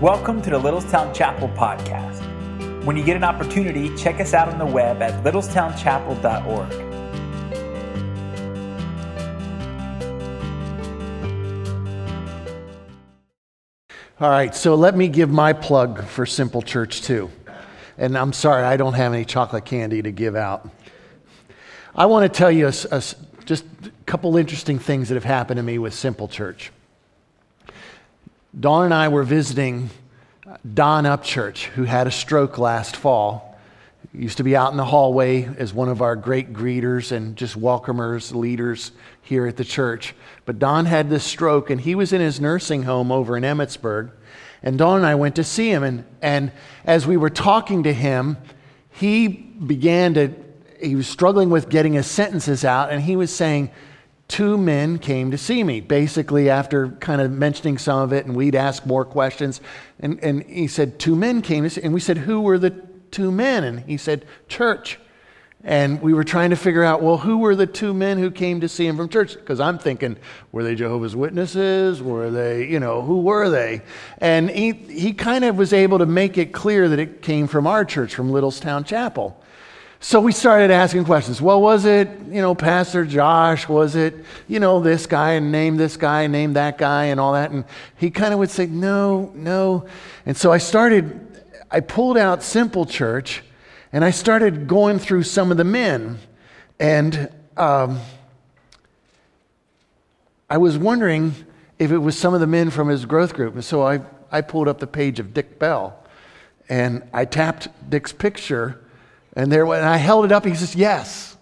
Welcome to the Littlestown Chapel podcast. When you get an opportunity, check us out on the web at littlestownchapel.org. All right, so let me give my plug for Simple Church too. And I'm sorry, I don't have any chocolate candy to give out. I want to tell you a, a, just a couple interesting things that have happened to me with Simple Church. Dawn and I were visiting Don Upchurch, who had a stroke last fall. He used to be out in the hallway as one of our great greeters and just welcomers, leaders here at the church. But Don had this stroke, and he was in his nursing home over in Emmitsburg. And Don and I went to see him. And, and as we were talking to him, he began to, he was struggling with getting his sentences out, and he was saying, two men came to see me, basically, after kind of mentioning some of it, and we'd ask more questions. And, and he said, Two men came to see, and we said, Who were the two men? And he said, Church. And we were trying to figure out, well, who were the two men who came to see him from church? Because I'm thinking, were they Jehovah's Witnesses? Were they, you know, who were they? And he, he kind of was able to make it clear that it came from our church, from Littlestown Chapel. So we started asking questions. Well, was it, you know, Pastor Josh? Was it, you know, this guy and name this guy, name that guy and all that? And he kind of would say, no, no. And so I started, I pulled out Simple Church and I started going through some of the men. And um, I was wondering if it was some of the men from his growth group. And so I, I pulled up the page of Dick Bell and I tapped Dick's picture and there, and I held it up. He says, Yes.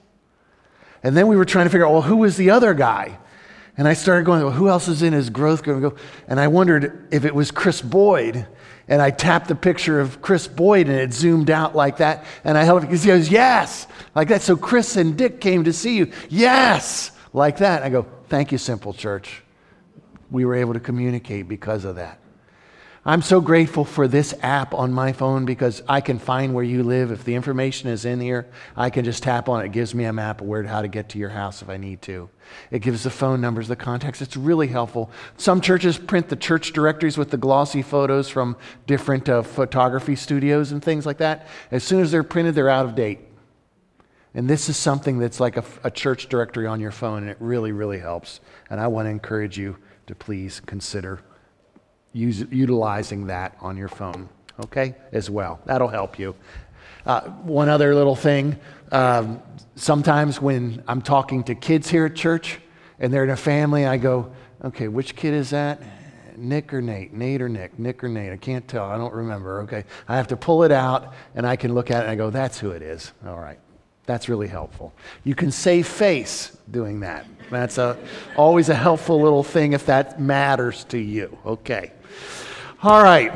And then we were trying to figure out, well, who was the other guy? And I started going, well, who else is in his growth group? And I wondered if it was Chris Boyd. And I tapped the picture of Chris Boyd and it zoomed out like that. And I held it because he goes, Yes, like that. So Chris and Dick came to see you. Yes, like that. I go, Thank you, Simple Church. We were able to communicate because of that. I'm so grateful for this app on my phone because I can find where you live. If the information is in here, I can just tap on it. It gives me a map of where how to get to your house if I need to. It gives the phone numbers, the contacts. It's really helpful. Some churches print the church directories with the glossy photos from different uh, photography studios and things like that. As soon as they're printed, they're out of date. And this is something that's like a, a church directory on your phone, and it really, really helps. And I want to encourage you to please consider use, utilizing that on your phone, okay, as well. That'll help you. Uh, one other little thing um, sometimes when I'm talking to kids here at church and they're in a family, I go, okay, which kid is that? Nick or Nate? Nate or Nick? Nick or Nate? I can't tell. I don't remember. Okay. I have to pull it out and I can look at it and I go, that's who it is. All right. That's really helpful. You can save face doing that. That's a, always a helpful little thing if that matters to you. Okay. All right.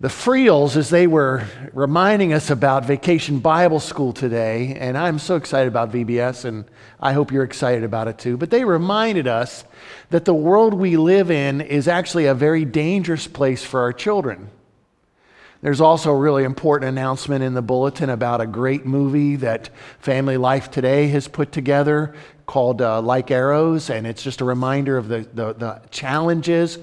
The Friels, as they were reminding us about Vacation Bible School today, and I'm so excited about VBS, and I hope you're excited about it too, but they reminded us that the world we live in is actually a very dangerous place for our children. There's also a really important announcement in the bulletin about a great movie that Family Life Today has put together called uh, Like Arrows, and it's just a reminder of the, the, the challenges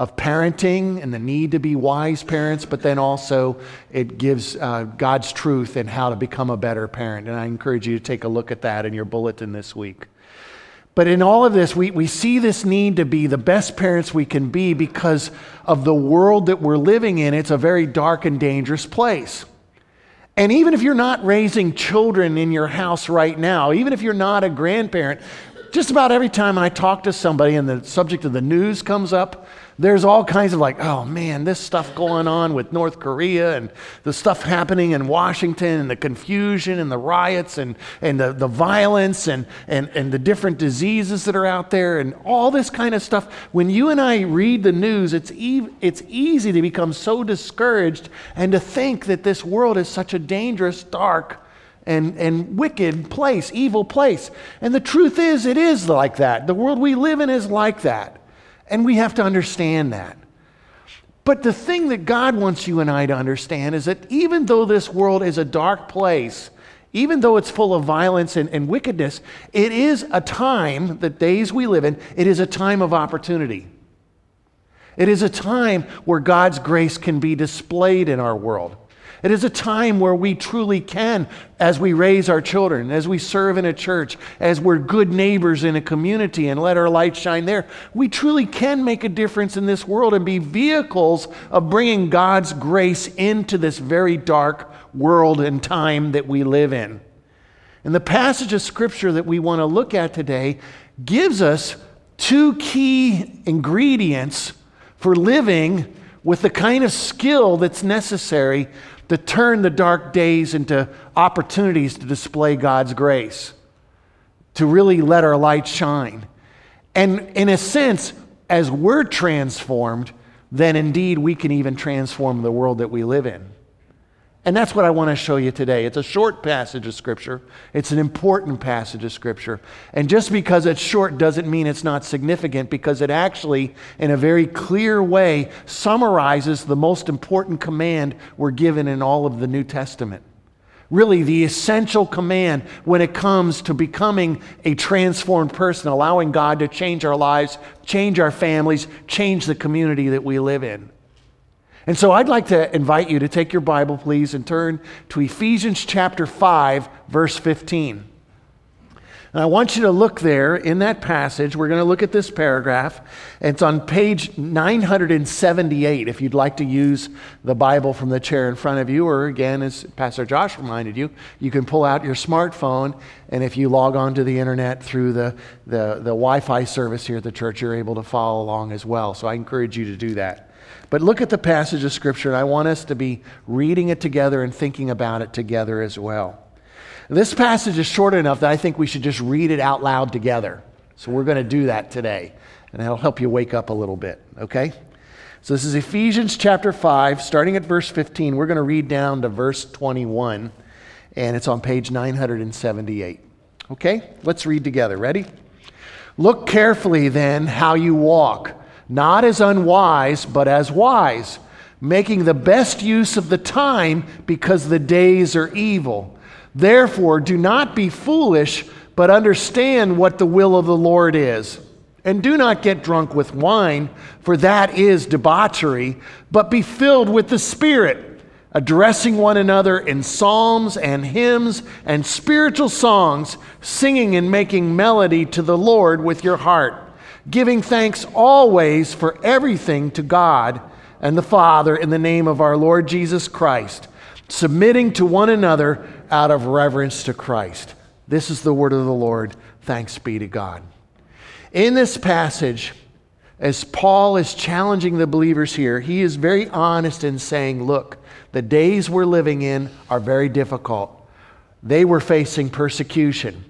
of parenting and the need to be wise parents, but then also it gives uh, God's truth and how to become a better parent. And I encourage you to take a look at that in your bulletin this week. But in all of this, we, we see this need to be the best parents we can be because of the world that we're living in. It's a very dark and dangerous place. And even if you're not raising children in your house right now, even if you're not a grandparent, just about every time I talk to somebody and the subject of the news comes up, there's all kinds of like, oh man, this stuff going on with North Korea and the stuff happening in Washington and the confusion and the riots and, and the, the violence and, and, and the different diseases that are out there and all this kind of stuff. When you and I read the news, it's, e- it's easy to become so discouraged and to think that this world is such a dangerous, dark, and, and wicked place, evil place. And the truth is, it is like that. The world we live in is like that. And we have to understand that. But the thing that God wants you and I to understand is that even though this world is a dark place, even though it's full of violence and, and wickedness, it is a time, the days we live in, it is a time of opportunity. It is a time where God's grace can be displayed in our world. It is a time where we truly can, as we raise our children, as we serve in a church, as we're good neighbors in a community and let our light shine there, we truly can make a difference in this world and be vehicles of bringing God's grace into this very dark world and time that we live in. And the passage of scripture that we want to look at today gives us two key ingredients for living with the kind of skill that's necessary to turn the dark days into opportunities to display God's grace, to really let our light shine. And in a sense, as we're transformed, then indeed we can even transform the world that we live in. And that's what I want to show you today. It's a short passage of Scripture, it's an important passage of Scripture. And just because it's short doesn't mean it's not significant, because it actually, in a very clear way, summarizes the most important command we're given in all of the New Testament. Really, the essential command when it comes to becoming a transformed person, allowing God to change our lives, change our families, change the community that we live in. And so I'd like to invite you to take your Bible, please, and turn to Ephesians chapter 5, verse 15. And I want you to look there in that passage. We're going to look at this paragraph. It's on page 978 if you'd like to use the Bible from the chair in front of you, or again, as Pastor Josh reminded you, you can pull out your smartphone, and if you log on to the internet through the, the, the Wi Fi service here at the church, you're able to follow along as well. So I encourage you to do that. But look at the passage of Scripture, and I want us to be reading it together and thinking about it together as well. This passage is short enough that I think we should just read it out loud together. So we're going to do that today, and that'll help you wake up a little bit, okay? So this is Ephesians chapter 5, starting at verse 15. We're going to read down to verse 21, and it's on page 978. Okay? Let's read together. Ready? Look carefully then how you walk not as unwise, but as wise, making the best use of the time because the days are evil. Therefore, do not be foolish, but understand what the will of the Lord is. And do not get drunk with wine, for that is debauchery, but be filled with the Spirit, addressing one another in psalms and hymns and spiritual songs, singing and making melody to the Lord with your heart giving thanks always for everything to God and the Father in the name of our Lord Jesus Christ, submitting to one another out of reverence to Christ. This is the word of the Lord. Thanks be to God. In this passage, as Paul is challenging the believers here, he is very honest in saying, Look, the days we're living in are very difficult. They were facing persecution.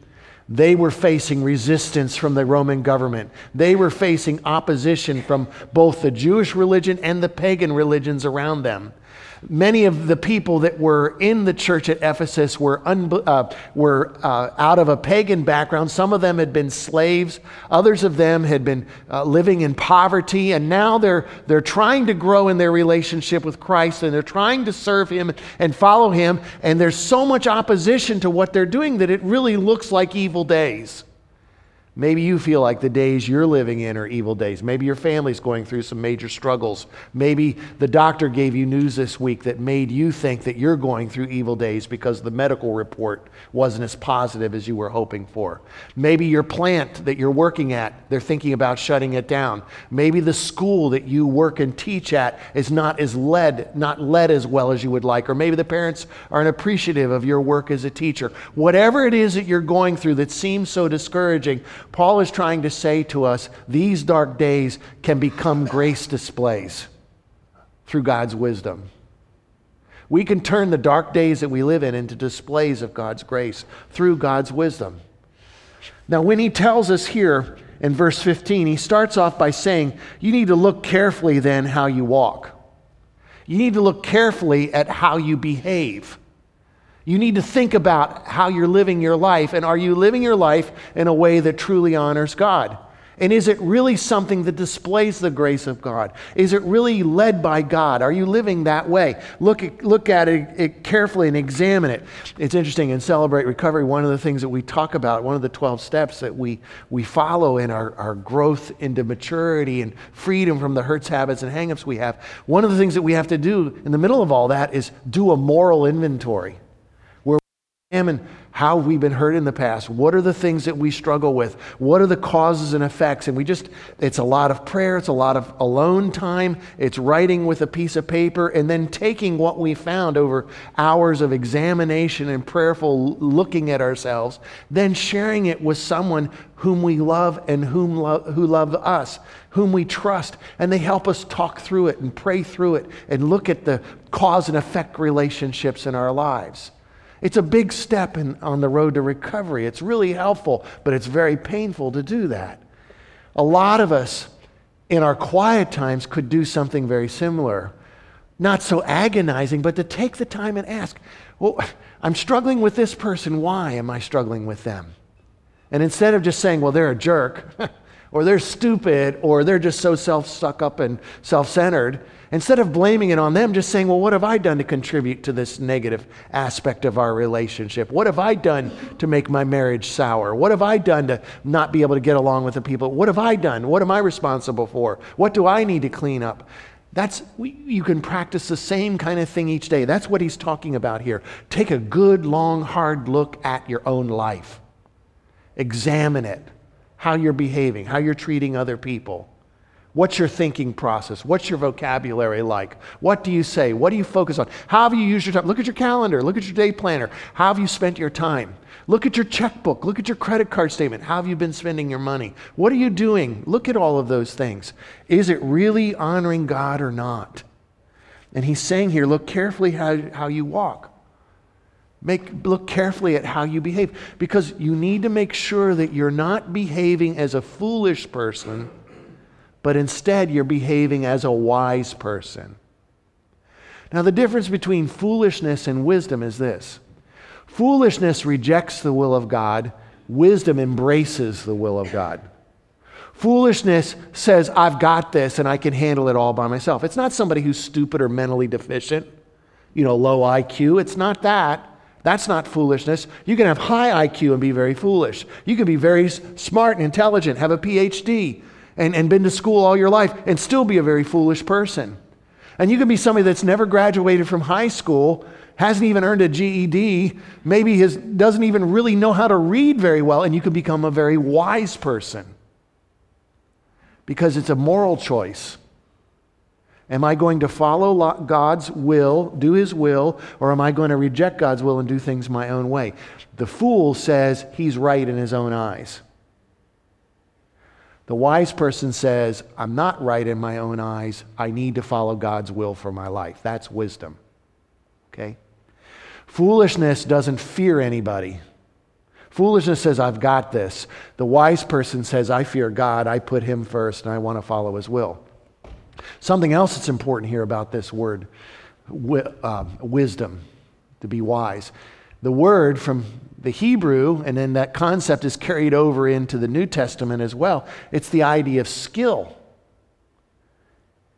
They were facing resistance from the Roman government. They were facing opposition from both the Jewish religion and the pagan religions around them. Many of the people that were in the church at Ephesus were, uh, were uh, out of a pagan background. Some of them had been slaves, others of them had been uh, living in poverty, and now they're, they're trying to grow in their relationship with Christ and they're trying to serve Him and follow Him. And there's so much opposition to what they're doing that it really looks like evil days. Maybe you feel like the days you're living in are evil days. Maybe your family's going through some major struggles. Maybe the doctor gave you news this week that made you think that you're going through evil days because the medical report wasn't as positive as you were hoping for. Maybe your plant that you're working at, they're thinking about shutting it down. Maybe the school that you work and teach at is not as led, not led as well as you would like. Or maybe the parents aren't appreciative of your work as a teacher. Whatever it is that you're going through that seems so discouraging, Paul is trying to say to us these dark days can become grace displays through God's wisdom. We can turn the dark days that we live in into displays of God's grace through God's wisdom. Now, when he tells us here in verse 15, he starts off by saying, You need to look carefully then how you walk. You need to look carefully at how you behave. You need to think about how you're living your life, and are you living your life in a way that truly honors God? And is it really something that displays the grace of God? Is it really led by God? Are you living that way? Look at, look at it, it carefully and examine it. It's interesting in Celebrate Recovery, one of the things that we talk about, one of the 12 steps that we, we follow in our, our growth into maturity and freedom from the hurts, habits, and hangups we have, one of the things that we have to do in the middle of all that is do a moral inventory examine how we've been hurt in the past. What are the things that we struggle with? What are the causes and effects? And we just, it's a lot of prayer, it's a lot of alone time, it's writing with a piece of paper, and then taking what we found over hours of examination and prayerful looking at ourselves, then sharing it with someone whom we love and whom lo- who love us, whom we trust, and they help us talk through it and pray through it and look at the cause and effect relationships in our lives. It's a big step in, on the road to recovery. It's really helpful, but it's very painful to do that. A lot of us in our quiet times could do something very similar. Not so agonizing, but to take the time and ask, well, I'm struggling with this person. Why am I struggling with them? And instead of just saying, well, they're a jerk, or they're stupid, or they're just so self stuck up and self centered, Instead of blaming it on them, just saying, well, what have I done to contribute to this negative aspect of our relationship? What have I done to make my marriage sour? What have I done to not be able to get along with the people? What have I done? What am I responsible for? What do I need to clean up? That's you can practice the same kind of thing each day. That's what he's talking about here. Take a good, long, hard look at your own life. Examine it. How you're behaving, how you're treating other people. What's your thinking process? What's your vocabulary like? What do you say? What do you focus on? How have you used your time? Look at your calendar. Look at your day planner. How have you spent your time? Look at your checkbook. Look at your credit card statement. How have you been spending your money? What are you doing? Look at all of those things. Is it really honoring God or not? And he's saying here look carefully how, how you walk. Make, look carefully at how you behave because you need to make sure that you're not behaving as a foolish person but instead you're behaving as a wise person. Now, the difference between foolishness and wisdom is this foolishness rejects the will of God, wisdom embraces the will of God. Foolishness says, I've got this and I can handle it all by myself. It's not somebody who's stupid or mentally deficient, you know, low IQ. It's not that. That's not foolishness. You can have high IQ and be very foolish. You can be very smart and intelligent, have a PhD, and, and been to school all your life and still be a very foolish person. And you can be somebody that's never graduated from high school, hasn't even earned a GED, maybe has, doesn't even really know how to read very well, and you can become a very wise person. Because it's a moral choice. Am I going to follow God's will, do His will, or am I going to reject God's will and do things my own way? The fool says he's right in his own eyes. The wise person says, I'm not right in my own eyes. I need to follow God's will for my life. That's wisdom. Okay? Foolishness doesn't fear anybody. Foolishness says, I've got this. The wise person says, I fear God. I put him first and I want to follow his will. Something else that's important here about this word, um, wisdom, to be wise. The word from the Hebrew, and then that concept is carried over into the New Testament as well. It's the idea of skill,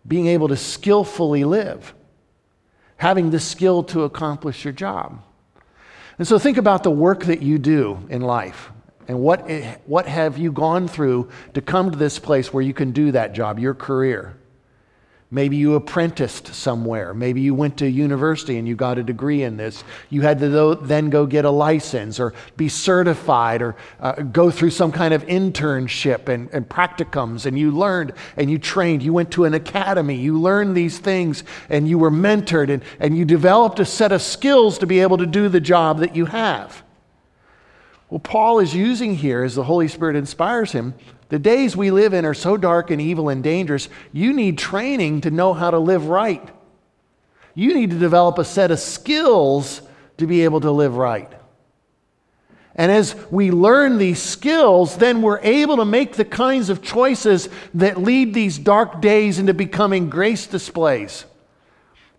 being able to skillfully live, having the skill to accomplish your job. And so think about the work that you do in life. And what, what have you gone through to come to this place where you can do that job, your career? Maybe you apprenticed somewhere. Maybe you went to university and you got a degree in this. You had to then go get a license or be certified or uh, go through some kind of internship and, and practicums. And you learned and you trained. You went to an academy. You learned these things and you were mentored and, and you developed a set of skills to be able to do the job that you have. Well, Paul is using here, as the Holy Spirit inspires him, the days we live in are so dark and evil and dangerous, you need training to know how to live right. You need to develop a set of skills to be able to live right. And as we learn these skills, then we're able to make the kinds of choices that lead these dark days into becoming grace displays.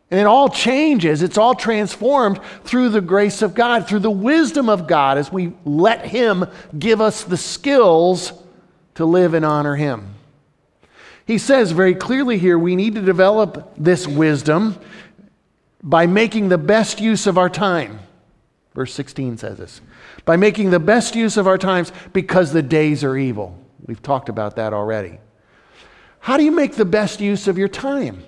And it all changes, it's all transformed through the grace of God, through the wisdom of God, as we let Him give us the skills to live and honor Him. He says very clearly here we need to develop this wisdom by making the best use of our time. Verse 16 says this by making the best use of our times because the days are evil. We've talked about that already. How do you make the best use of your time?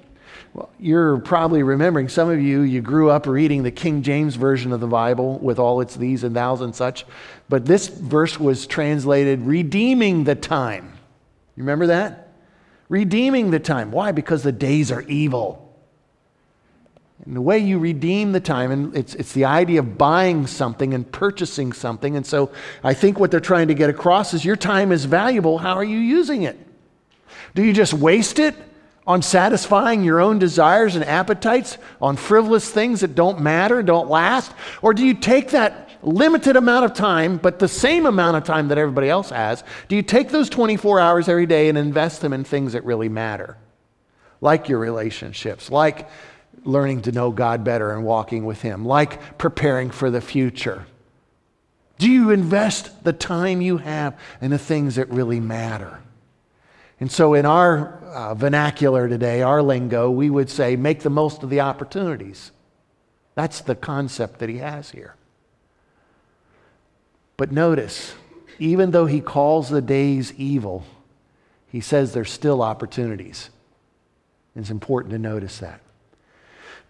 Well, you're probably remembering, some of you, you grew up reading the King James Version of the Bible with all its these and thous and such, but this verse was translated redeeming the time. You remember that? Redeeming the time. Why? Because the days are evil. And the way you redeem the time, and it's, it's the idea of buying something and purchasing something. And so I think what they're trying to get across is your time is valuable. How are you using it? Do you just waste it on satisfying your own desires and appetites, on frivolous things that don't matter, don't last? Or do you take that limited amount of time, but the same amount of time that everybody else has, do you take those 24 hours every day and invest them in things that really matter? Like your relationships, like learning to know God better and walking with Him, like preparing for the future? Do you invest the time you have in the things that really matter? And so, in our uh, vernacular today, our lingo, we would say, make the most of the opportunities. That's the concept that he has here. But notice, even though he calls the days evil, he says there's still opportunities. It's important to notice that.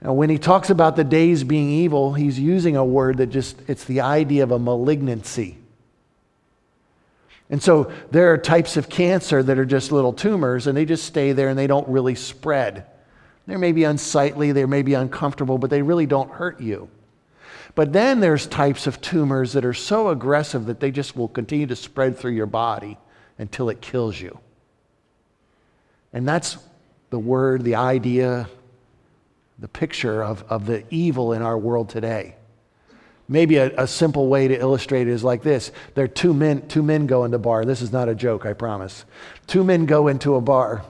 Now, when he talks about the days being evil, he's using a word that just, it's the idea of a malignancy. And so there are types of cancer that are just little tumors and they just stay there and they don't really spread. They may be unsightly, they may be uncomfortable, but they really don't hurt you. But then there's types of tumors that are so aggressive that they just will continue to spread through your body until it kills you. And that's the word, the idea, the picture of, of the evil in our world today. Maybe a, a, simple way to illustrate it is like this. There are two men, two men go into a bar. This is not a joke, I promise. Two men go into a bar.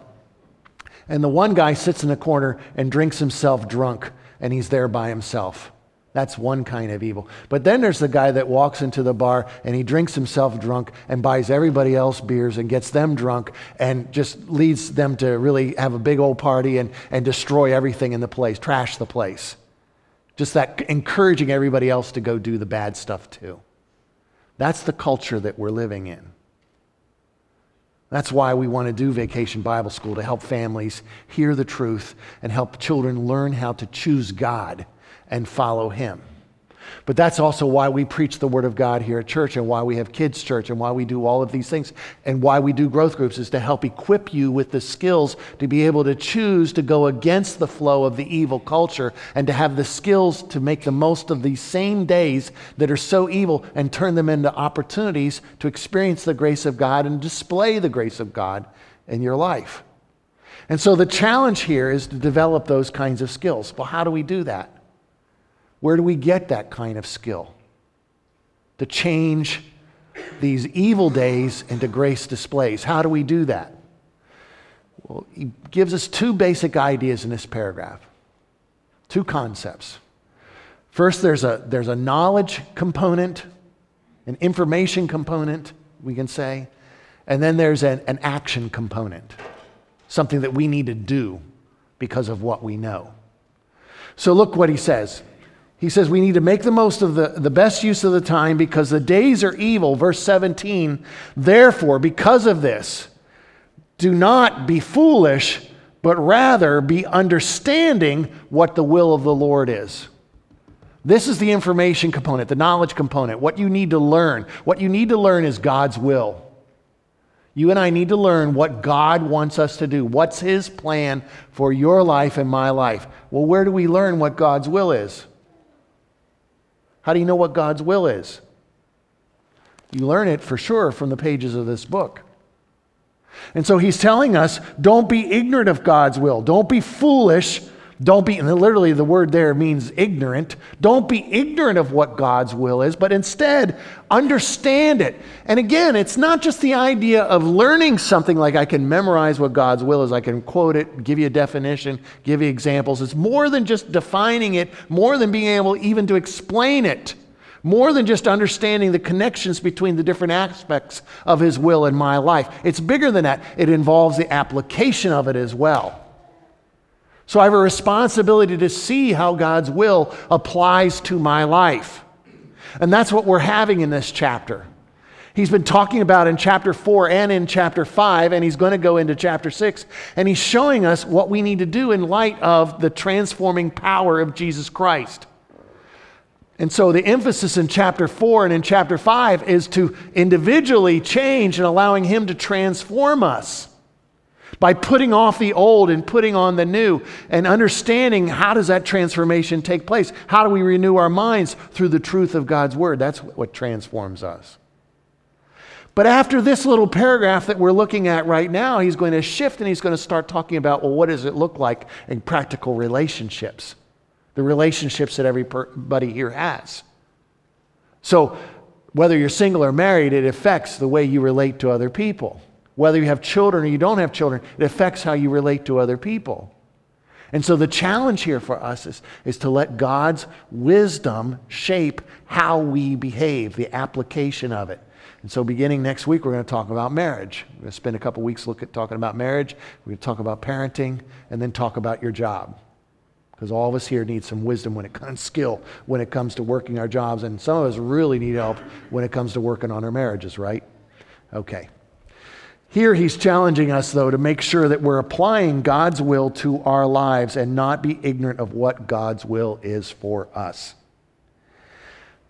And the one guy sits in the corner and drinks himself drunk, and he's there by himself. That's one kind of evil. But then there's the guy that walks into the bar and he drinks himself drunk and buys everybody else beers and gets them drunk and just leads them to really have a big old party and, and destroy everything in the place, trash the place. Just that encouraging everybody else to go do the bad stuff too. That's the culture that we're living in. That's why we want to do Vacation Bible School to help families hear the truth and help children learn how to choose God and follow Him. But that's also why we preach the Word of God here at church and why we have kids' church and why we do all of these things and why we do growth groups is to help equip you with the skills to be able to choose to go against the flow of the evil culture and to have the skills to make the most of these same days that are so evil and turn them into opportunities to experience the grace of God and display the grace of God in your life. And so the challenge here is to develop those kinds of skills. Well, how do we do that? Where do we get that kind of skill? To change these evil days into grace displays. How do we do that? Well, he gives us two basic ideas in this paragraph, two concepts. First, there's a, there's a knowledge component, an information component, we can say, and then there's an, an action component, something that we need to do because of what we know. So, look what he says. He says we need to make the most of the, the best use of the time because the days are evil. Verse 17, therefore, because of this, do not be foolish, but rather be understanding what the will of the Lord is. This is the information component, the knowledge component, what you need to learn. What you need to learn is God's will. You and I need to learn what God wants us to do. What's His plan for your life and my life? Well, where do we learn what God's will is? How do you know what God's will is? You learn it for sure from the pages of this book. And so he's telling us don't be ignorant of God's will. Don't be foolish don't be, literally the word there means ignorant. Don't be ignorant of what God's will is, but instead understand it. And again, it's not just the idea of learning something like I can memorize what God's will is, I can quote it, give you a definition, give you examples. It's more than just defining it, more than being able even to explain it. more than just understanding the connections between the different aspects of His will in my life. It's bigger than that, it involves the application of it as well. So I have a responsibility to see how God's will applies to my life. And that's what we're having in this chapter. He's been talking about in chapter 4 and in chapter 5, and he's going to go into chapter 6. And he's showing us what we need to do in light of the transforming power of Jesus Christ. And so the emphasis in chapter 4 and in chapter 5 is to individually change and allowing Him to transform us by putting off the old and putting on the new and understanding how does that transformation take place? How do we renew our minds through the truth of God's word? That's what transforms us. But after this little paragraph that we're looking at right now, he's going to shift and he's going to start talking about, well, what does it look like in practical relationships? The relationships that everybody here has. So, whether you're single or married, it affects the way you relate to other people. Whether you have children or you don't have children, it affects how you relate to other people. And so the challenge here for us is, is to let God's wisdom shape how we behave, the application of it. And so, beginning next week, we're going to talk about marriage. We're going to spend a couple weeks look at talking about marriage. We're going to talk about parenting, and then talk about your job. Because all of us here need some wisdom when it comes skill when it comes to working our jobs, and some of us really need help when it comes to working on our marriages, right? Okay. Here he's challenging us, though, to make sure that we're applying God's will to our lives and not be ignorant of what God's will is for us.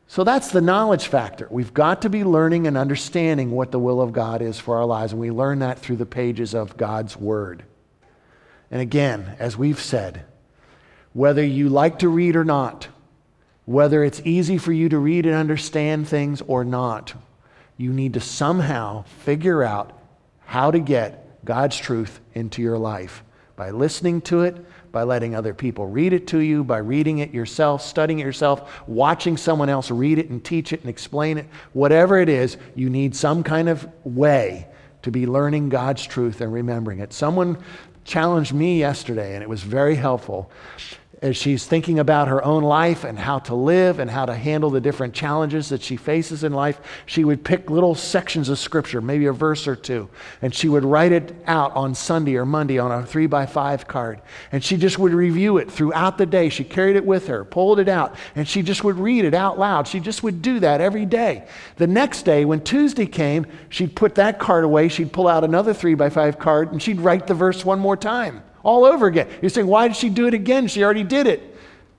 So that's the knowledge factor. We've got to be learning and understanding what the will of God is for our lives, and we learn that through the pages of God's Word. And again, as we've said, whether you like to read or not, whether it's easy for you to read and understand things or not, you need to somehow figure out how to get God's truth into your life by listening to it, by letting other people read it to you, by reading it yourself, studying it yourself, watching someone else read it and teach it and explain it. Whatever it is, you need some kind of way to be learning God's truth and remembering it. Someone challenged me yesterday, and it was very helpful as she's thinking about her own life and how to live and how to handle the different challenges that she faces in life, she would pick little sections of scripture, maybe a verse or two, and she would write it out on Sunday or Monday on a three by five card. And she just would review it throughout the day. She carried it with her, pulled it out, and she just would read it out loud. She just would do that every day. The next day, when Tuesday came, she'd put that card away, she'd pull out another three by five card, and she'd write the verse one more time all over again. You're saying, why did she do it again? She already did it.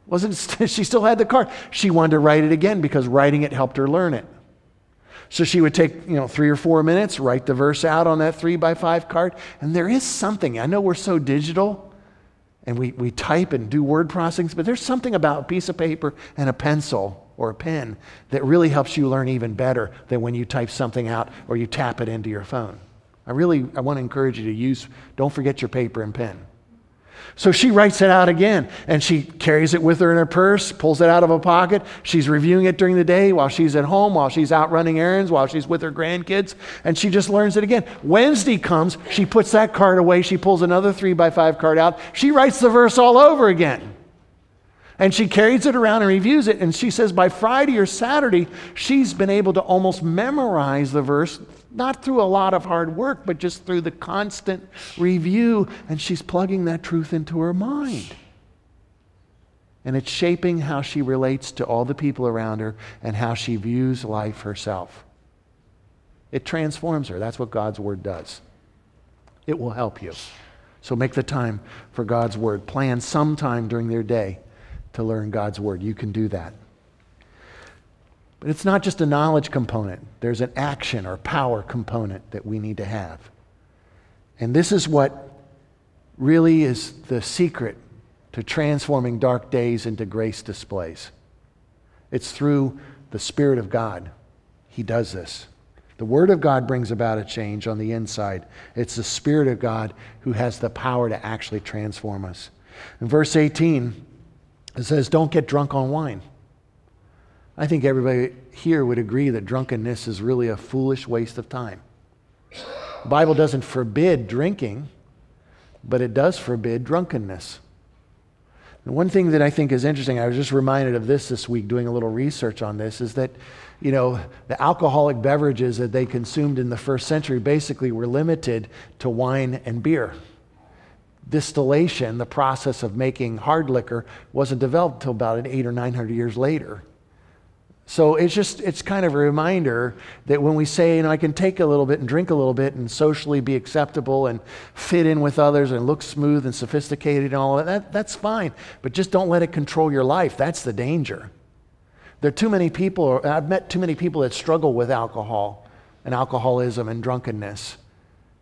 Wasn't she still had the card? She wanted to write it again because writing it helped her learn it. So she would take, you know, three or four minutes, write the verse out on that three by five card. And there is something, I know we're so digital and we, we type and do word processing, but there's something about a piece of paper and a pencil or a pen that really helps you learn even better than when you type something out or you tap it into your phone. I really I want to encourage you to use, don't forget your paper and pen. So she writes it out again and she carries it with her in her purse, pulls it out of a pocket. She's reviewing it during the day while she's at home, while she's out running errands, while she's with her grandkids, and she just learns it again. Wednesday comes, she puts that card away, she pulls another three by five card out, she writes the verse all over again. And she carries it around and reviews it. And she says by Friday or Saturday, she's been able to almost memorize the verse not through a lot of hard work, but just through the constant review. And she's plugging that truth into her mind. And it's shaping how she relates to all the people around her and how she views life herself. It transforms her. That's what God's Word does. It will help you. So make the time for God's Word. Plan some time during their day to learn God's Word. You can do that. But it's not just a knowledge component, there's an action or power component that we need to have. And this is what really is the secret to transforming dark days into grace displays. It's through the Spirit of God. He does this. The Word of God brings about a change on the inside. It's the Spirit of God who has the power to actually transform us. In verse 18, it says, Don't get drunk on wine I think everybody here would agree that drunkenness is really a foolish waste of time. The Bible doesn't forbid drinking, but it does forbid drunkenness. And one thing that I think is interesting, I was just reminded of this this week doing a little research on this, is that, you know, the alcoholic beverages that they consumed in the first century basically were limited to wine and beer. Distillation, the process of making hard liquor, wasn't developed until about eight or nine hundred years later. So it's just, it's kind of a reminder that when we say, you know, I can take a little bit and drink a little bit and socially be acceptable and fit in with others and look smooth and sophisticated and all that, that that's fine. But just don't let it control your life. That's the danger. There are too many people, I've met too many people that struggle with alcohol and alcoholism and drunkenness.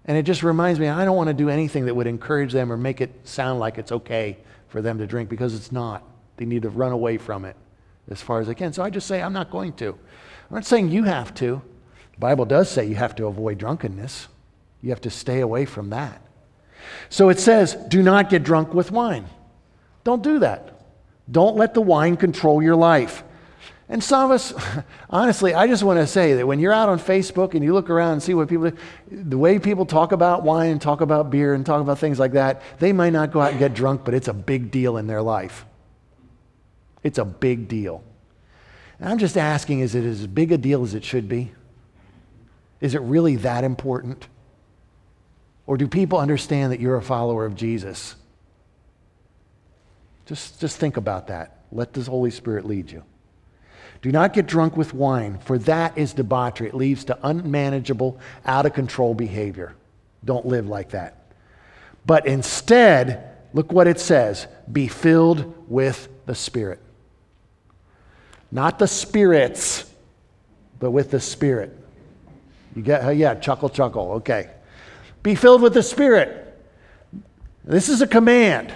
And it just reminds me, I don't want to do anything that would encourage them or make it sound like it's okay for them to drink because it's not. They need to run away from it as far as I can. So I just say, I'm not going to. I'm not saying you have to. The Bible does say you have to avoid drunkenness, you have to stay away from that. So it says, do not get drunk with wine. Don't do that. Don't let the wine control your life. And some of us, honestly, I just want to say that when you're out on Facebook and you look around and see what people, do, the way people talk about wine and talk about beer and talk about things like that, they might not go out and get drunk, but it's a big deal in their life. It's a big deal. And I'm just asking is it as big a deal as it should be? Is it really that important? Or do people understand that you're a follower of Jesus? Just, just think about that. Let the Holy Spirit lead you. Do not get drunk with wine, for that is debauchery. It leads to unmanageable, out of control behavior. Don't live like that. But instead, look what it says be filled with the Spirit. Not the spirits, but with the Spirit. You get, yeah, chuckle, chuckle. Okay. Be filled with the Spirit. This is a command.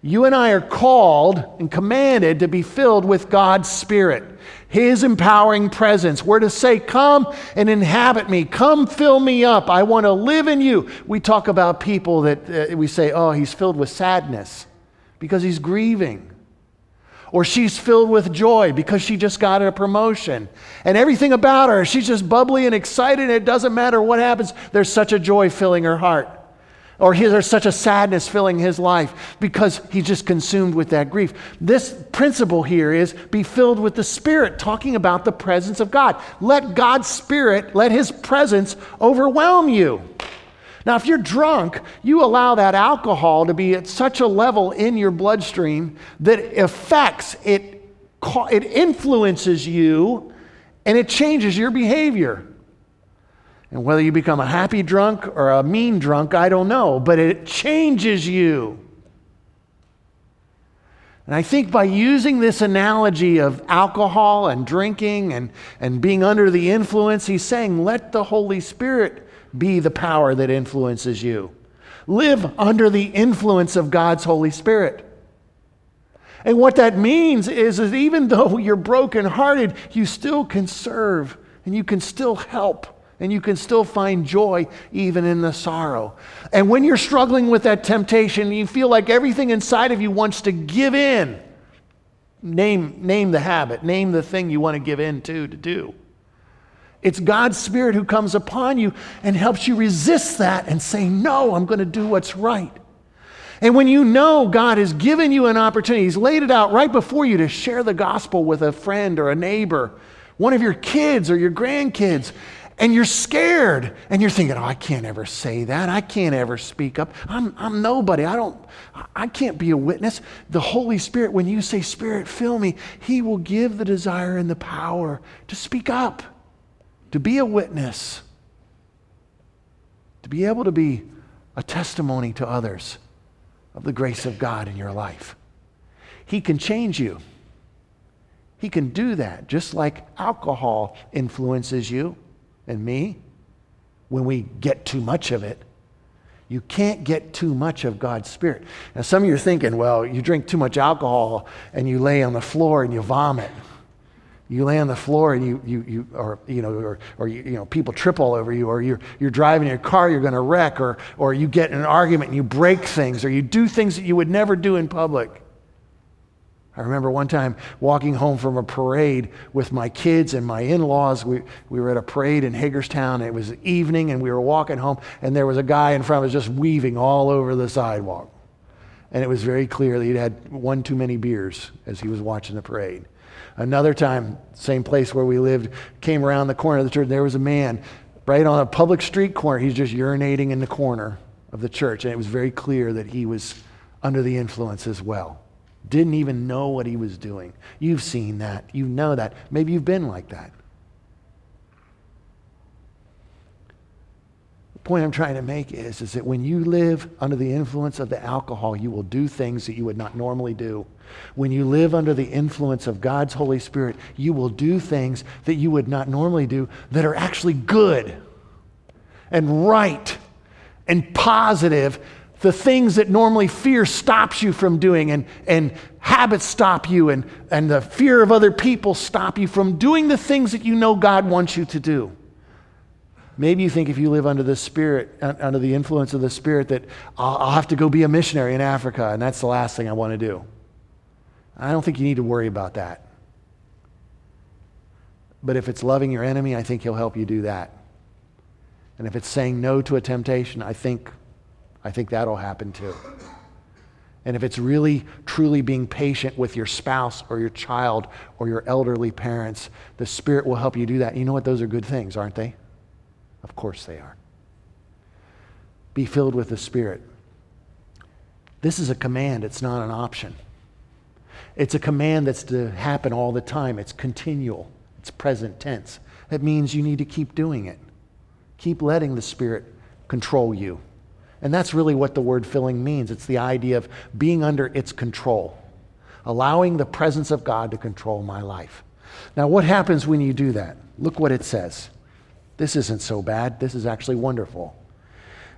You and I are called and commanded to be filled with God's Spirit, His empowering presence. We're to say, Come and inhabit me. Come fill me up. I want to live in you. We talk about people that uh, we say, Oh, he's filled with sadness because he's grieving. Or she's filled with joy because she just got a promotion. And everything about her, she's just bubbly and excited. And it doesn't matter what happens, there's such a joy filling her heart. Or there's such a sadness filling his life because he's just consumed with that grief. This principle here is be filled with the Spirit, talking about the presence of God. Let God's Spirit, let his presence overwhelm you. Now, if you're drunk, you allow that alcohol to be at such a level in your bloodstream that it affects, it, it influences you, and it changes your behavior. And whether you become a happy drunk or a mean drunk, I don't know, but it changes you. And I think by using this analogy of alcohol and drinking and, and being under the influence, he's saying, let the Holy Spirit be the power that influences you. Live under the influence of God's Holy Spirit. And what that means is, is even though you're brokenhearted, you still can serve and you can still help and you can still find joy even in the sorrow. And when you're struggling with that temptation, you feel like everything inside of you wants to give in. Name, name the habit, name the thing you want to give in to to do. It's God's Spirit who comes upon you and helps you resist that and say, No, I'm going to do what's right. And when you know God has given you an opportunity, He's laid it out right before you to share the gospel with a friend or a neighbor, one of your kids or your grandkids, and you're scared and you're thinking, oh, I can't ever say that. I can't ever speak up. I'm, I'm nobody. I don't, I can't be a witness. The Holy Spirit, when you say, Spirit, fill me, He will give the desire and the power to speak up to be a witness, to be able to be a testimony to others of the grace of God in your life. He can change you. He can do that just like alcohol influences you and me when we get too much of it. You can't get too much of God's Spirit. Now, some of you are thinking, well, you drink too much alcohol and you lay on the floor and you vomit. You lay on the floor and you, you, you or, you know, or, or you, you know, people trip all over you, or you're, you're driving your car, you're going to wreck, or, or you get in an argument and you break things, or you do things that you would never do in public. I remember one time walking home from a parade with my kids and my in laws. We, we were at a parade in Hagerstown. It was evening, and we were walking home, and there was a guy in front of us just weaving all over the sidewalk. and it was very clear that he'd had one too many beers as he was watching the parade. Another time, same place where we lived, came around the corner of the church. There was a man right on a public street corner. He's just urinating in the corner of the church. And it was very clear that he was under the influence as well. Didn't even know what he was doing. You've seen that. You know that. Maybe you've been like that. Point I'm trying to make is, is that when you live under the influence of the alcohol, you will do things that you would not normally do. When you live under the influence of God's Holy Spirit, you will do things that you would not normally do that are actually good and right and positive the things that normally fear stops you from doing and, and habits stop you and, and the fear of other people stop you from doing the things that you know God wants you to do. Maybe you think if you live under the Spirit, under the influence of the Spirit, that I'll, have to go be a missionary in Africa, and that's the last thing I want to do. I don't think you need to worry about that. But if it's loving your enemy, I think he'll help you do that. And if it's saying no to a temptation, I think, I think that'll happen too. And if it's really, truly being patient with your spouse or your child or your elderly parents, the Spirit will help you do that. You know what? Those are good things, aren't they? Of course they are. Be filled with the Spirit. This is a command, it's not an option. It's a command that's to happen all the time, it's continual, it's present tense. That means you need to keep doing it. Keep letting the Spirit control you. And that's really what the word filling means. It's the idea of being under its control, allowing the presence of God to control my life. Now, what happens when you do that? Look what it says. This isn't so bad. This is actually wonderful.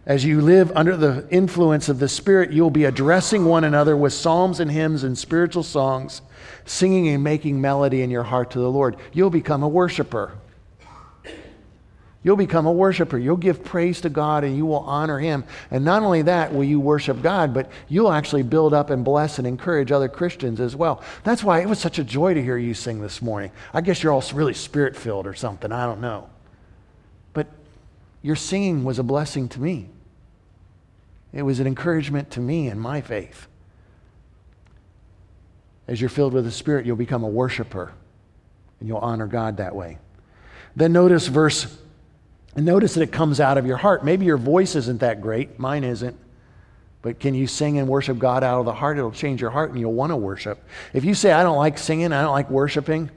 As you live under the influence of the Spirit, you'll be addressing one another with psalms and hymns and spiritual songs, singing and making melody in your heart to the Lord. You'll become a worshiper. You'll become a worshiper. You'll give praise to God and you will honor Him. And not only that will you worship God, but you'll actually build up and bless and encourage other Christians as well. That's why it was such a joy to hear you sing this morning. I guess you're all really spirit filled or something. I don't know. Your singing was a blessing to me, it was an encouragement to me in my faith. As you're filled with the Spirit, you'll become a worshiper and you'll honor God that way. Then notice verse and notice that it comes out of your heart. Maybe your voice isn't that great, mine isn't. But can you sing and worship God out of the heart? It'll change your heart and you'll want to worship. If you say, I don't like singing, I don't like worshiping,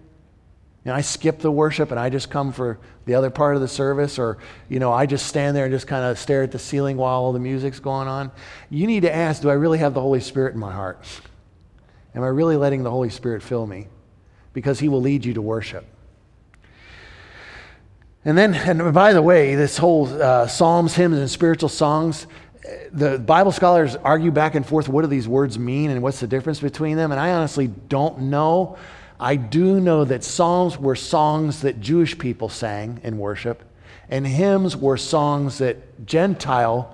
you know, I skip the worship and I just come for the other part of the service, or, you know, I just stand there and just kind of stare at the ceiling while all the music's going on. You need to ask, do I really have the Holy Spirit in my heart? Am I really letting the Holy Spirit fill me? Because He will lead you to worship. And then, and by the way, this whole uh, psalms, hymns, and spiritual songs, the Bible scholars argue back and forth what do these words mean and what's the difference between them. And I honestly don't know. I do know that psalms were songs that Jewish people sang in worship, and hymns were songs that Gentile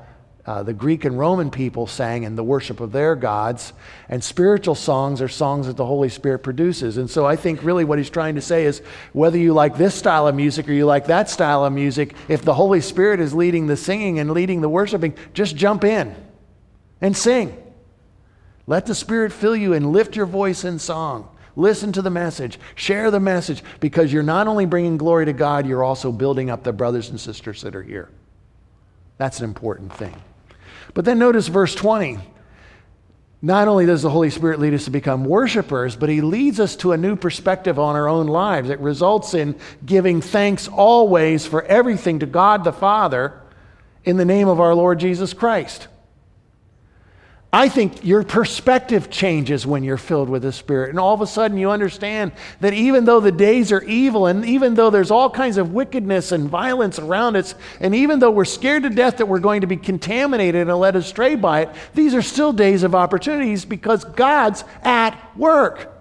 uh, the Greek and Roman people sang in the worship of their gods. And spiritual songs are songs that the Holy Spirit produces. And so I think really what he's trying to say is whether you like this style of music or you like that style of music, if the Holy Spirit is leading the singing and leading the worshiping, just jump in and sing. Let the Spirit fill you and lift your voice in song. Listen to the message. Share the message because you're not only bringing glory to God, you're also building up the brothers and sisters that are here. That's an important thing. But then notice verse 20. Not only does the Holy Spirit lead us to become worshipers, but He leads us to a new perspective on our own lives. It results in giving thanks always for everything to God the Father in the name of our Lord Jesus Christ. I think your perspective changes when you're filled with the Spirit. And all of a sudden, you understand that even though the days are evil, and even though there's all kinds of wickedness and violence around us, and even though we're scared to death that we're going to be contaminated and led astray by it, these are still days of opportunities because God's at work.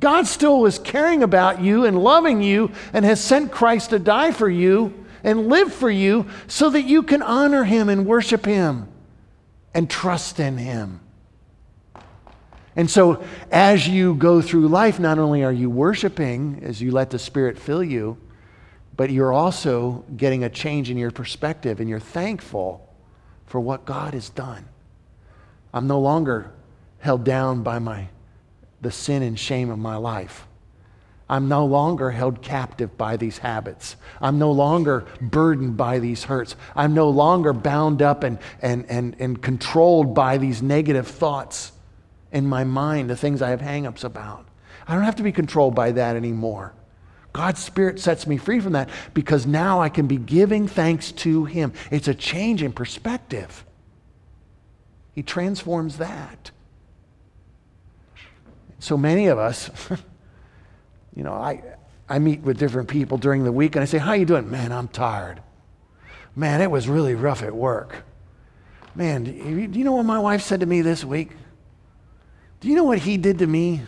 God still is caring about you and loving you and has sent Christ to die for you and live for you so that you can honor Him and worship Him and trust in Him. And so, as you go through life, not only are you worshiping as you let the Spirit fill you, but you're also getting a change in your perspective and you're thankful for what God has done. I'm no longer held down by my, the sin and shame of my life. I'm no longer held captive by these habits. I'm no longer burdened by these hurts. I'm no longer bound up and, and, and, and controlled by these negative thoughts in my mind, the things I have hangups about. I don't have to be controlled by that anymore. God's Spirit sets me free from that because now I can be giving thanks to Him. It's a change in perspective. He transforms that. So many of us, you know, I, I meet with different people during the week and I say, How you doing? Man, I'm tired. Man, it was really rough at work. Man, do you know what my wife said to me this week? Do you know what he did to me?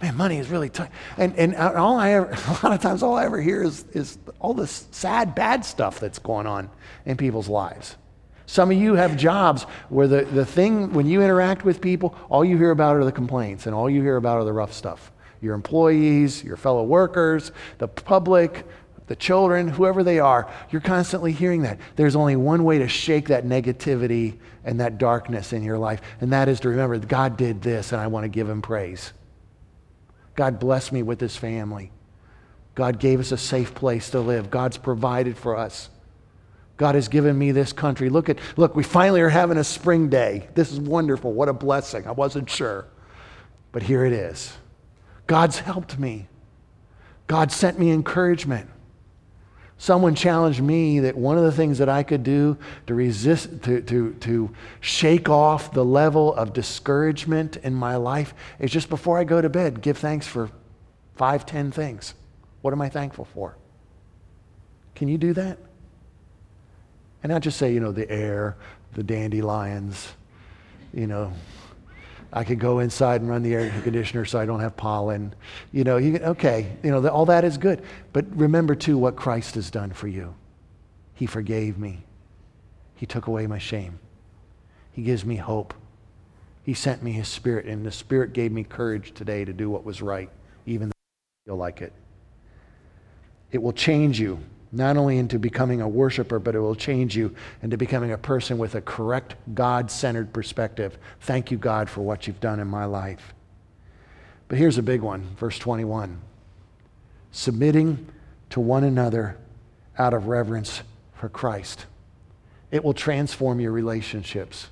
Man, money is really tight. And, and uh, all I ever, a lot of times, all I ever hear is, is all this sad, bad stuff that's going on in people's lives. Some of you have jobs where the, the thing, when you interact with people, all you hear about are the complaints and all you hear about are the rough stuff your employees, your fellow workers, the public, the children, whoever they are, you're constantly hearing that. There's only one way to shake that negativity and that darkness in your life, and that is to remember God did this, and I want to give him praise. God blessed me with this family. God gave us a safe place to live. God's provided for us. God has given me this country. Look at look, we finally are having a spring day. This is wonderful. What a blessing. I wasn't sure. But here it is. God's helped me. God sent me encouragement. Someone challenged me that one of the things that I could do to resist, to, to, to shake off the level of discouragement in my life is just before I go to bed, give thanks for five, ten things. What am I thankful for? Can you do that? And not just say, you know, the air, the dandelions, you know, I could go inside and run the air conditioner so I don't have pollen. You know, you, okay, you know, all that is good. But remember, too, what Christ has done for you. He forgave me, He took away my shame, He gives me hope. He sent me His Spirit, and the Spirit gave me courage today to do what was right, even though I don't feel like it. It will change you not only into becoming a worshiper, but it will change you into becoming a person with a correct, God centered perspective. Thank you, God, for what you've done in my life. But here's a big one, verse 21 submitting to one another out of reverence for Christ. It will transform your relationships.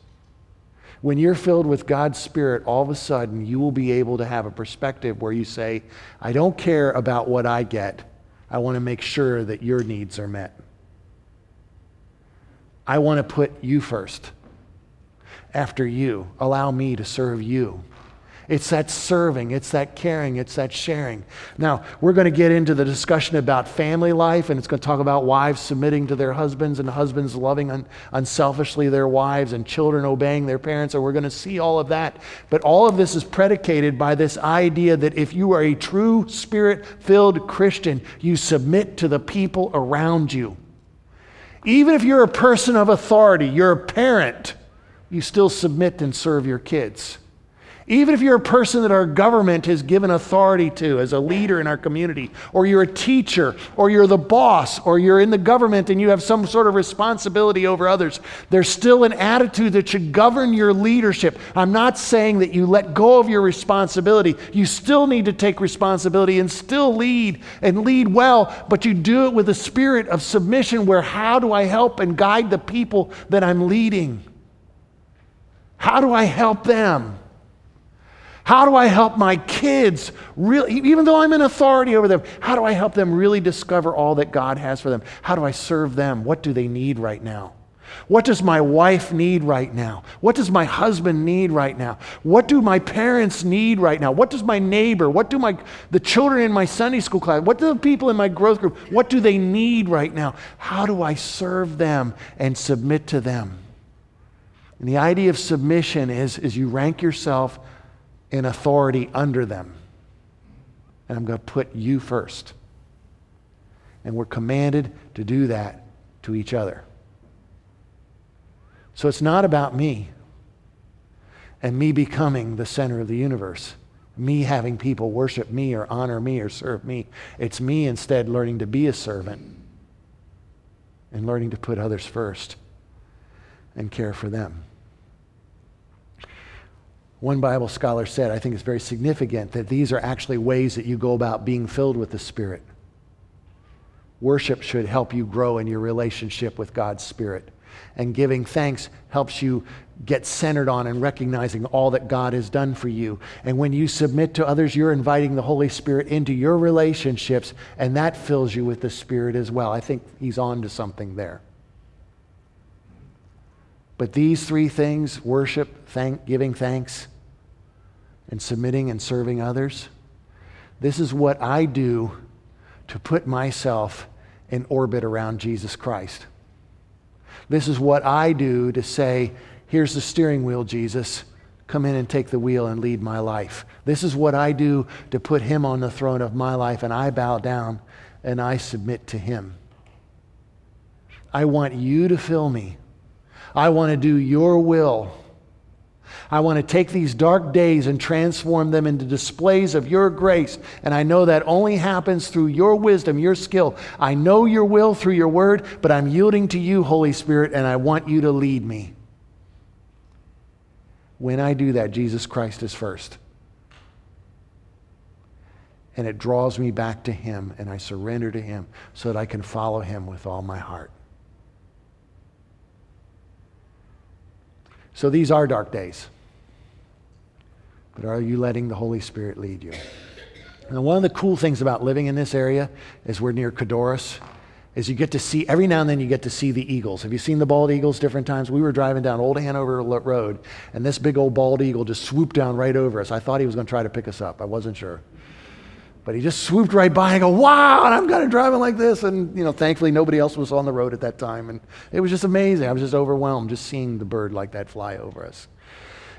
When you're filled with God's Spirit, all of a sudden you will be able to have a perspective where you say, I don't care about what I get. I want to make sure that your needs are met. I want to put you first. After you, allow me to serve you. It's that serving, it's that caring, it's that sharing. Now, we're going to get into the discussion about family life, and it's going to talk about wives submitting to their husbands and husbands loving un- unselfishly their wives and children obeying their parents, and we're going to see all of that. But all of this is predicated by this idea that if you are a true spirit filled Christian, you submit to the people around you. Even if you're a person of authority, you're a parent, you still submit and serve your kids. Even if you're a person that our government has given authority to as a leader in our community, or you're a teacher, or you're the boss, or you're in the government and you have some sort of responsibility over others, there's still an attitude that should govern your leadership. I'm not saying that you let go of your responsibility. You still need to take responsibility and still lead and lead well, but you do it with a spirit of submission where how do I help and guide the people that I'm leading? How do I help them? How do I help my kids really, even though I'm in authority over them, how do I help them really discover all that God has for them? How do I serve them? What do they need right now? What does my wife need right now? What does my husband need right now? What do my parents need right now? What does my neighbor, what do my the children in my Sunday school class, what do the people in my growth group, what do they need right now? How do I serve them and submit to them? And the idea of submission is, is you rank yourself in authority under them. And I'm going to put you first. And we're commanded to do that to each other. So it's not about me and me becoming the center of the universe, me having people worship me or honor me or serve me. It's me instead learning to be a servant and learning to put others first and care for them. One Bible scholar said, I think it's very significant, that these are actually ways that you go about being filled with the Spirit. Worship should help you grow in your relationship with God's Spirit. And giving thanks helps you get centered on and recognizing all that God has done for you. And when you submit to others, you're inviting the Holy Spirit into your relationships, and that fills you with the Spirit as well. I think he's on to something there. But these three things worship, thank, giving thanks, and submitting and serving others this is what I do to put myself in orbit around Jesus Christ. This is what I do to say, Here's the steering wheel, Jesus. Come in and take the wheel and lead my life. This is what I do to put him on the throne of my life, and I bow down and I submit to him. I want you to fill me. I want to do your will. I want to take these dark days and transform them into displays of your grace. And I know that only happens through your wisdom, your skill. I know your will through your word, but I'm yielding to you, Holy Spirit, and I want you to lead me. When I do that, Jesus Christ is first. And it draws me back to Him, and I surrender to Him so that I can follow Him with all my heart. So these are dark days. But are you letting the Holy Spirit lead you? And one of the cool things about living in this area is we're near Codorus, is you get to see, every now and then you get to see the eagles. Have you seen the bald eagles different times? We were driving down Old Hanover Road, and this big old bald eagle just swooped down right over us. I thought he was going to try to pick us up. I wasn't sure. But he just swooped right by and go, wow, and I'm kind of driving like this. And, you know, thankfully nobody else was on the road at that time. And it was just amazing. I was just overwhelmed just seeing the bird like that fly over us.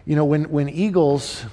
You know, when, when eagles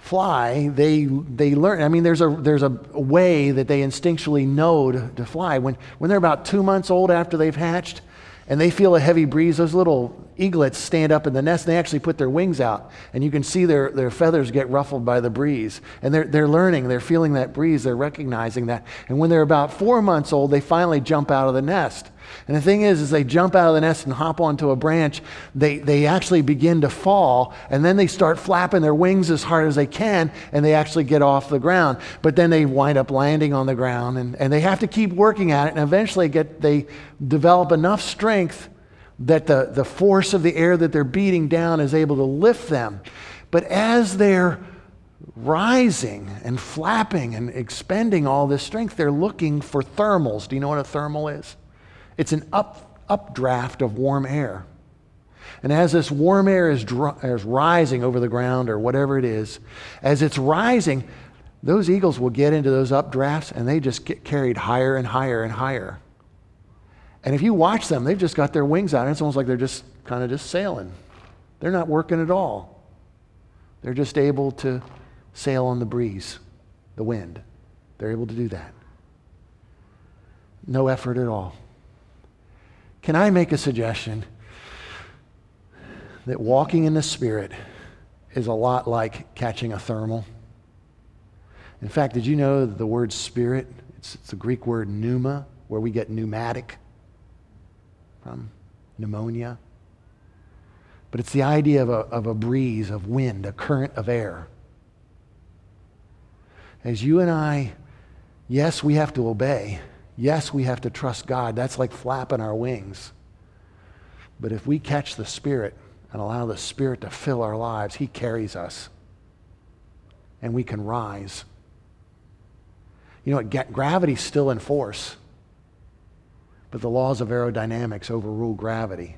fly, they, they learn. I mean, there's a, there's a way that they instinctually know to, to fly. When, when they're about two months old after they've hatched and they feel a heavy breeze, those little eaglets stand up in the nest and they actually put their wings out. And you can see their, their feathers get ruffled by the breeze. And they're, they're learning, they're feeling that breeze, they're recognizing that. And when they're about four months old, they finally jump out of the nest. And the thing is, as they jump out of the nest and hop onto a branch, they, they actually begin to fall, and then they start flapping their wings as hard as they can, and they actually get off the ground. But then they wind up landing on the ground, and, and they have to keep working at it, and eventually get, they develop enough strength that the, the force of the air that they're beating down is able to lift them. But as they're rising and flapping and expending all this strength, they're looking for thermals. Do you know what a thermal is? It's an up, updraft of warm air. And as this warm air is, dr- is rising over the ground or whatever it is, as it's rising, those eagles will get into those updrafts and they just get carried higher and higher and higher. And if you watch them, they've just got their wings out. And it's almost like they're just kind of just sailing. They're not working at all. They're just able to sail on the breeze, the wind. They're able to do that. No effort at all. Can I make a suggestion that walking in the Spirit is a lot like catching a thermal? In fact, did you know the word spirit, it's, it's the Greek word pneuma, where we get pneumatic from pneumonia? But it's the idea of a, of a breeze, of wind, a current of air. As you and I, yes, we have to obey Yes, we have to trust God. That's like flapping our wings. But if we catch the Spirit and allow the Spirit to fill our lives, He carries us. And we can rise. You know what? Gravity's still in force. But the laws of aerodynamics overrule gravity.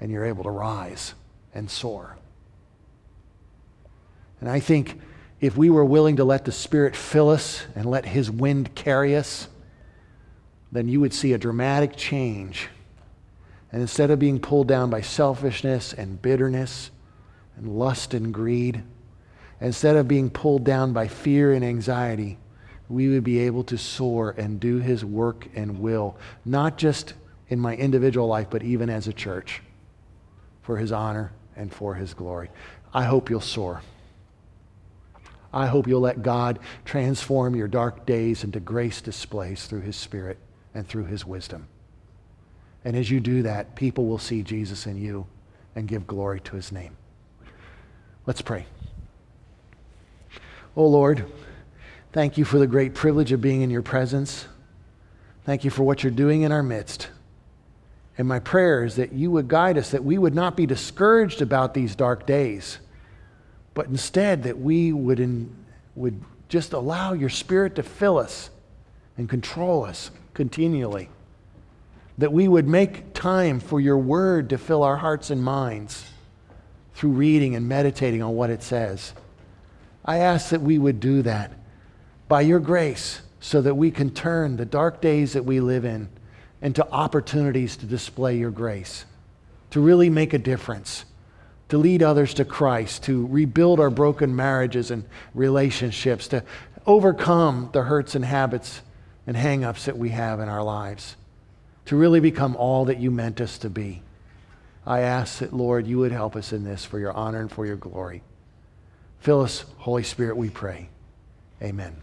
And you're able to rise and soar. And I think if we were willing to let the Spirit fill us and let His wind carry us, then you would see a dramatic change. And instead of being pulled down by selfishness and bitterness and lust and greed, instead of being pulled down by fear and anxiety, we would be able to soar and do his work and will, not just in my individual life, but even as a church, for his honor and for his glory. I hope you'll soar. I hope you'll let God transform your dark days into grace displays through his Spirit and through his wisdom. And as you do that, people will see Jesus in you and give glory to his name. Let's pray. Oh Lord, thank you for the great privilege of being in your presence. Thank you for what you're doing in our midst. And my prayer is that you would guide us, that we would not be discouraged about these dark days, but instead that we would, in, would just allow your Spirit to fill us and control us continually. That we would make time for your word to fill our hearts and minds through reading and meditating on what it says. I ask that we would do that by your grace so that we can turn the dark days that we live in into opportunities to display your grace, to really make a difference, to lead others to Christ, to rebuild our broken marriages and relationships, to overcome the hurts and habits and hangups that we have in our lives, to really become all that you meant us to be. I ask that, Lord, you would help us in this for your honor and for your glory. Fill us, Holy Spirit, we pray. Amen.